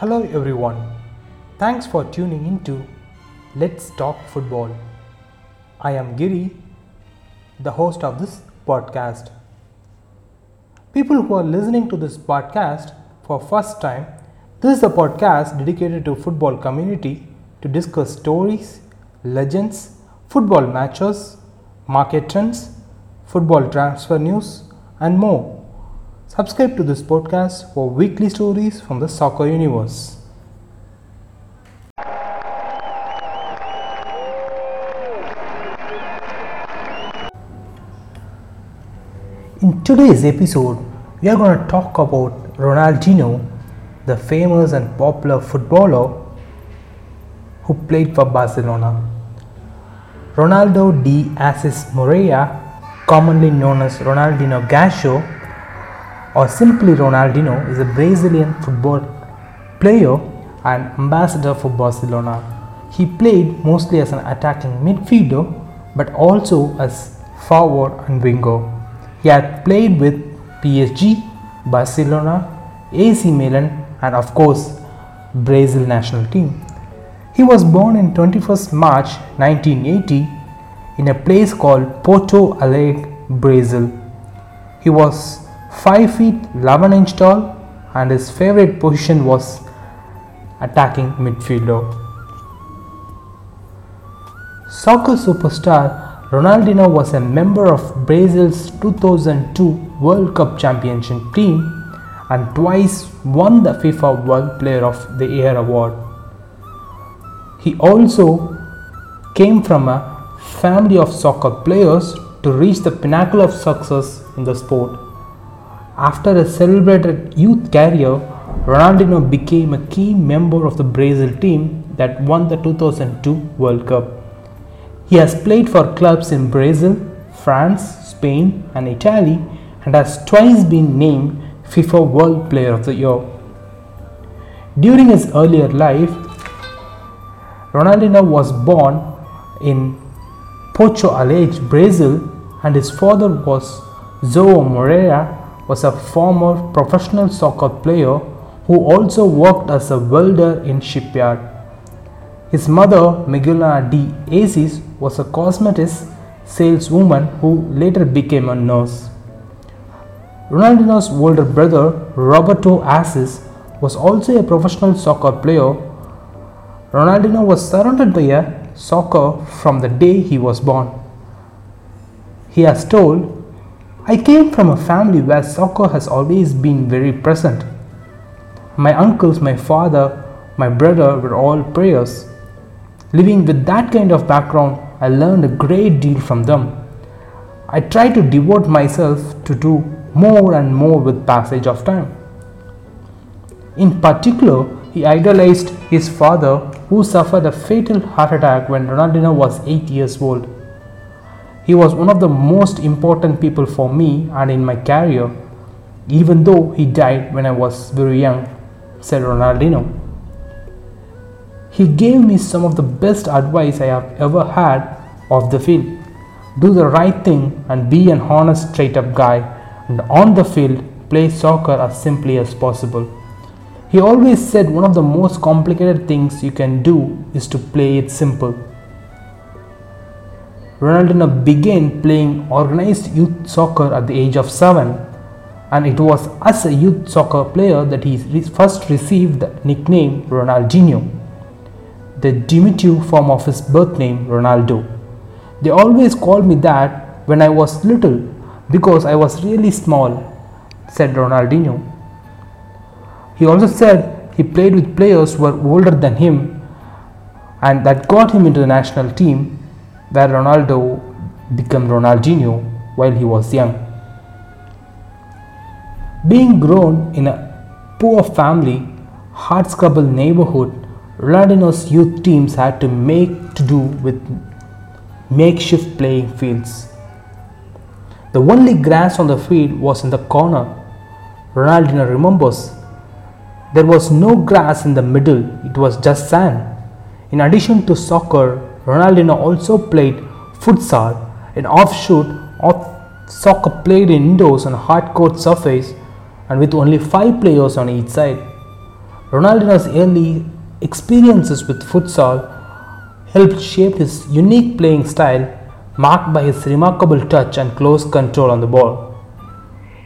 Hello everyone. Thanks for tuning into Let's Talk Football. I am Giri, the host of this podcast. People who are listening to this podcast for first time, this is a podcast dedicated to football community to discuss stories, legends, football matches, market trends, football transfer news and more. Subscribe to this podcast for weekly stories from the soccer universe. In today's episode, we are going to talk about Ronaldinho, the famous and popular footballer who played for Barcelona. Ronaldo de Assis Moreira, commonly known as Ronaldinho Gaúcho or simply Ronaldinho, is a Brazilian football player and ambassador for Barcelona. He played mostly as an attacking midfielder but also as forward and winger. He had played with PSG, Barcelona, AC Milan and of course Brazil national team. He was born in 21st March 1980 in a place called Porto Alegre, Brazil. He was 5 feet 11 inch tall and his favorite position was attacking midfielder. Soccer superstar Ronaldinho was a member of Brazil's 2002 World Cup championship team and twice won the FIFA World Player of the Year award. He also came from a family of soccer players to reach the pinnacle of success in the sport. After a celebrated youth career, Ronaldinho became a key member of the Brazil team that won the 2002 World Cup. He has played for clubs in Brazil, France, Spain, and Italy and has twice been named FIFA World Player of the Year. During his earlier life, Ronaldinho was born in Porto Alegre, Brazil, and his father was João Moreira, was a former professional soccer player who also worked as a welder in shipyard. His mother, Miguelina de Assis, was a cosmetics saleswoman who later became a nurse. Ronaldinho's older brother, Roberto Assis, was also a professional soccer player. Ronaldinho was surrounded by a soccer from the day he was born. He has told, I came from a family where soccer has always been very present. My uncles, my father, my brother were all players. Living with that kind of background, I learned a great deal from them. I try to devote myself to do more and more with passage of time. In particular, he idolized his father who suffered a fatal heart attack when Ronaldinho was 8 years old. He was one of the most important people for me and in my career, even though he died when I was very young, said Ronaldinho. He gave me some of the best advice I have ever had off the field. Do the right thing and be an honest, straight up guy, and on the field, play soccer as simply as possible. He always said one of the most complicated things you can do is to play it simple. Ronaldinho began playing organized youth soccer at the age of 7 and it was as a youth soccer player that he first received the nickname Ronaldinho, the diminutive form of his birth name Ronaldo. They always called me that when I was little because I was really small, said Ronaldinho. He also said he played with players who were older than him and that got him into the national team where Ronaldo became Ronaldinho while he was young. Being grown in a poor family, hardscrabble neighborhood, Ronaldinho's youth teams had to make to do with makeshift playing fields. The only grass on the field was in the corner. Ronaldinho remembers. There was no grass in the middle, it was just sand. In addition to soccer, Ronaldinho also played futsal, an offshoot of soccer played indoors on a hard court surface and with only 5 players on each side. Ronaldinho's early experiences with futsal helped shape his unique playing style, marked by his remarkable touch and close control on the ball.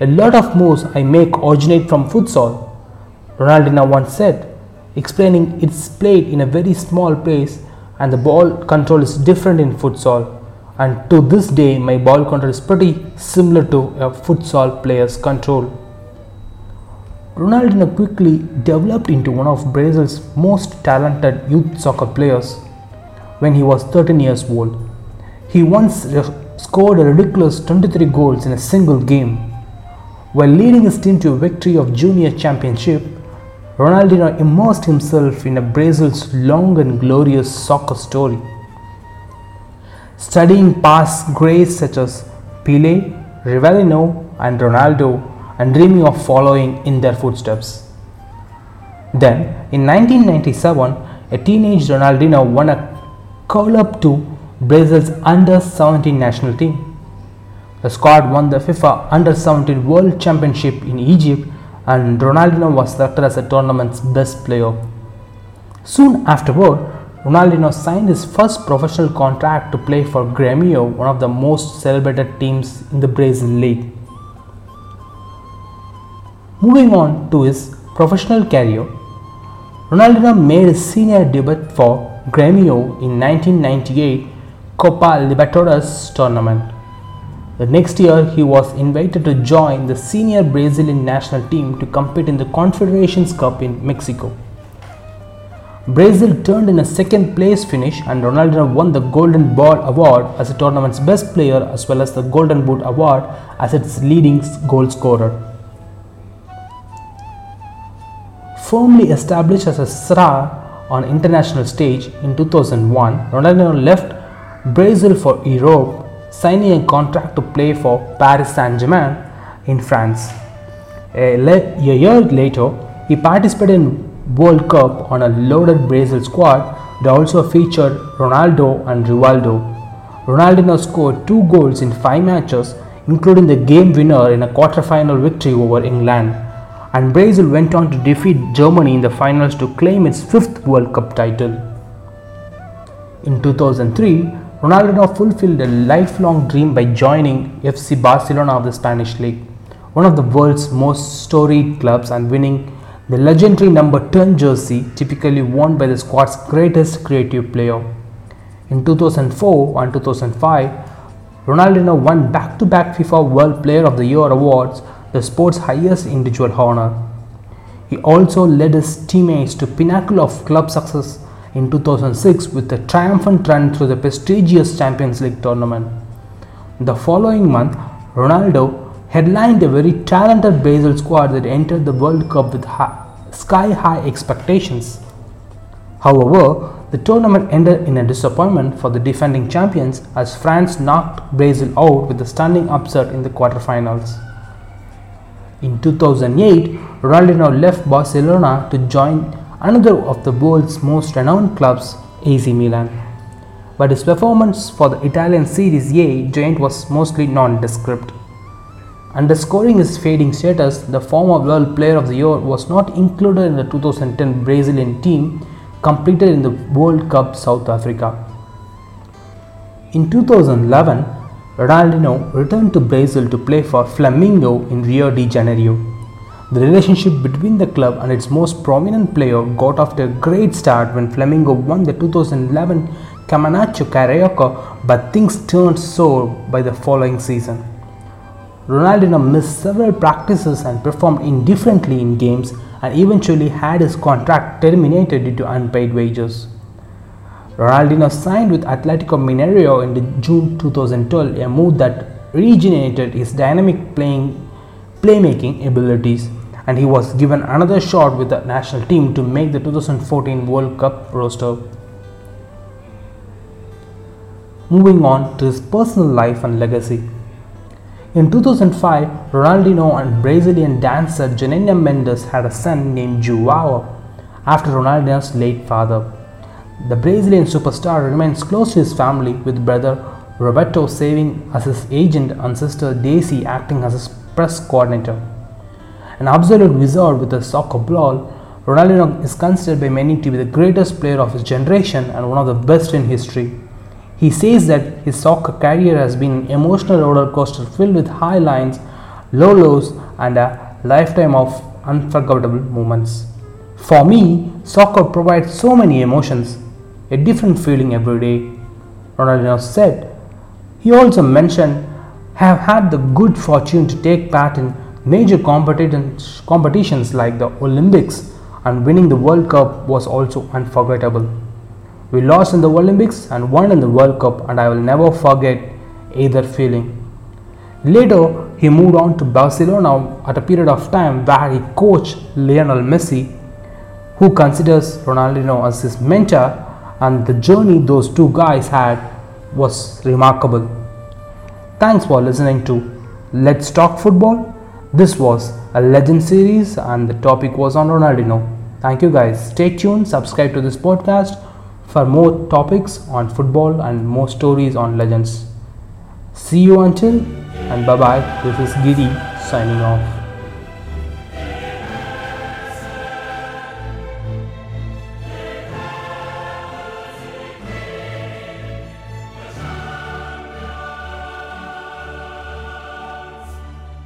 A lot of moves I make originate from futsal, Ronaldinho once said, explaining it's played in a very small place and the ball control is different in futsal and to this day my ball control is pretty similar to a futsal player's control. Ronaldinho quickly developed into one of Brazil's most talented youth soccer players when he was 13 years old. He once scored a ridiculous 23 goals in a single game. While leading his team to a victory of junior championship, Ronaldinho immersed himself in Brazil's long and glorious soccer story studying past greats such as Pele, Rivellino, and Ronaldo, and dreaming of following in their footsteps. Then, in 1997, a teenage Ronaldinho won a call up to Brazil's under 17 national team. The squad won the FIFA Under 17 World Championship in Egypt, and Ronaldinho was selected as the tournament's best player. Soon afterward, Ronaldinho signed his first professional contract to play for Grêmio, one of the most celebrated teams in the Brazil league. Moving on to his professional career, Ronaldinho made his senior debut for Grêmio in 1998 Copa Libertadores tournament. The next year, he was invited to join the senior Brazilian national team to compete in the Confederations Cup in Mexico. Brazil turned in a second place finish and Ronaldo won the Golden Ball Award as the tournament's best player as well as the Golden Boot Award as its leading goal scorer. Firmly established as a star on international stage in 2001, Ronaldo left Brazil for Europe, signing a contract to play for Paris Saint-Germain in France. A, a year later, he participated in World Cup on a loaded Brazil squad that also featured Ronaldo and Rivaldo. Ronaldinho scored two goals in five matches, including the game winner in a quarter-final victory over England. And Brazil went on to defeat Germany in the finals to claim its fifth World Cup title. In 2003, Ronaldinho fulfilled a lifelong dream by joining FC Barcelona of the Spanish League, one of the world's most storied clubs, and winning the legendary number 10 jersey typically worn by the squad's greatest creative player. In 2004 and 2005, Ronaldinho won back-to-back FIFA World Player of the Year awards, the sport's highest individual honor. He also led his teammates to pinnacle of club success in 2006 with a triumphant run through the prestigious Champions League tournament. The following month, Ronaldo headlined a very talented Brazil squad that entered the World Cup with sky high expectations. However, the tournament ended in a disappointment for the defending champions as France knocked Brazil out with a stunning upset in the quarterfinals. In 2008, Ronaldo left Barcelona to join another of the world's most renowned clubs, AC Milan. But his performance for the Italian Serie A giant was mostly nondescript. Underscoring his fading status, the former World Player of the Year was not included in the 2010 Brazilian team completed in the World Cup South Africa. In 2011, Ronaldinho returned to Brazil to play for Flamengo in Rio de Janeiro. The relationship between the club and its most prominent player got off to a great start when Flamengo won the 2011 Campeonato Carioca, but things turned sour by the following season. Ronaldinho missed several practices and performed indifferently in games and eventually had his contract terminated due to unpaid wages. Ronaldinho signed with Atletico Mineiro in June 2012, a move that regenerated his dynamic playing playmaking abilities and he was given another shot with the national team to make the 2014 World Cup roster. Moving on to his personal life and legacy. In 2005, Ronaldinho and Brazilian dancer Janaína Mendes had a son named Joao after Ronaldinho's late father. The Brazilian superstar remains close to his family with brother Roberto serving as his agent and sister Daisy acting as his press coordinator. An absolute wizard with a soccer ball, Ronaldinho is considered by many to be the greatest player of his generation and one of the best in history. He says that his soccer career has been an emotional roller coaster filled with high lines, low lows, and a lifetime of unforgettable moments. For me, soccer provides so many emotions, a different feeling every day. Ronaldinho said. He also mentioned have had the good fortune to take part in major competitions, like the Olympics and winning the World Cup was also unforgettable. We lost in the Olympics and won in the World Cup, and I will never forget either feeling. Later, he moved on to Barcelona at a period of time where he coached Lionel Messi, who considers Ronaldinho as his mentor, and the journey those two guys had was remarkable. Thanks for listening to Let's Talk Football. This was a legend series, and the topic was on Ronaldinho. Thank you guys. Stay tuned, subscribe to this podcast for more topics on football and more stories on legends. See you until and bye bye. This is Giri signing off.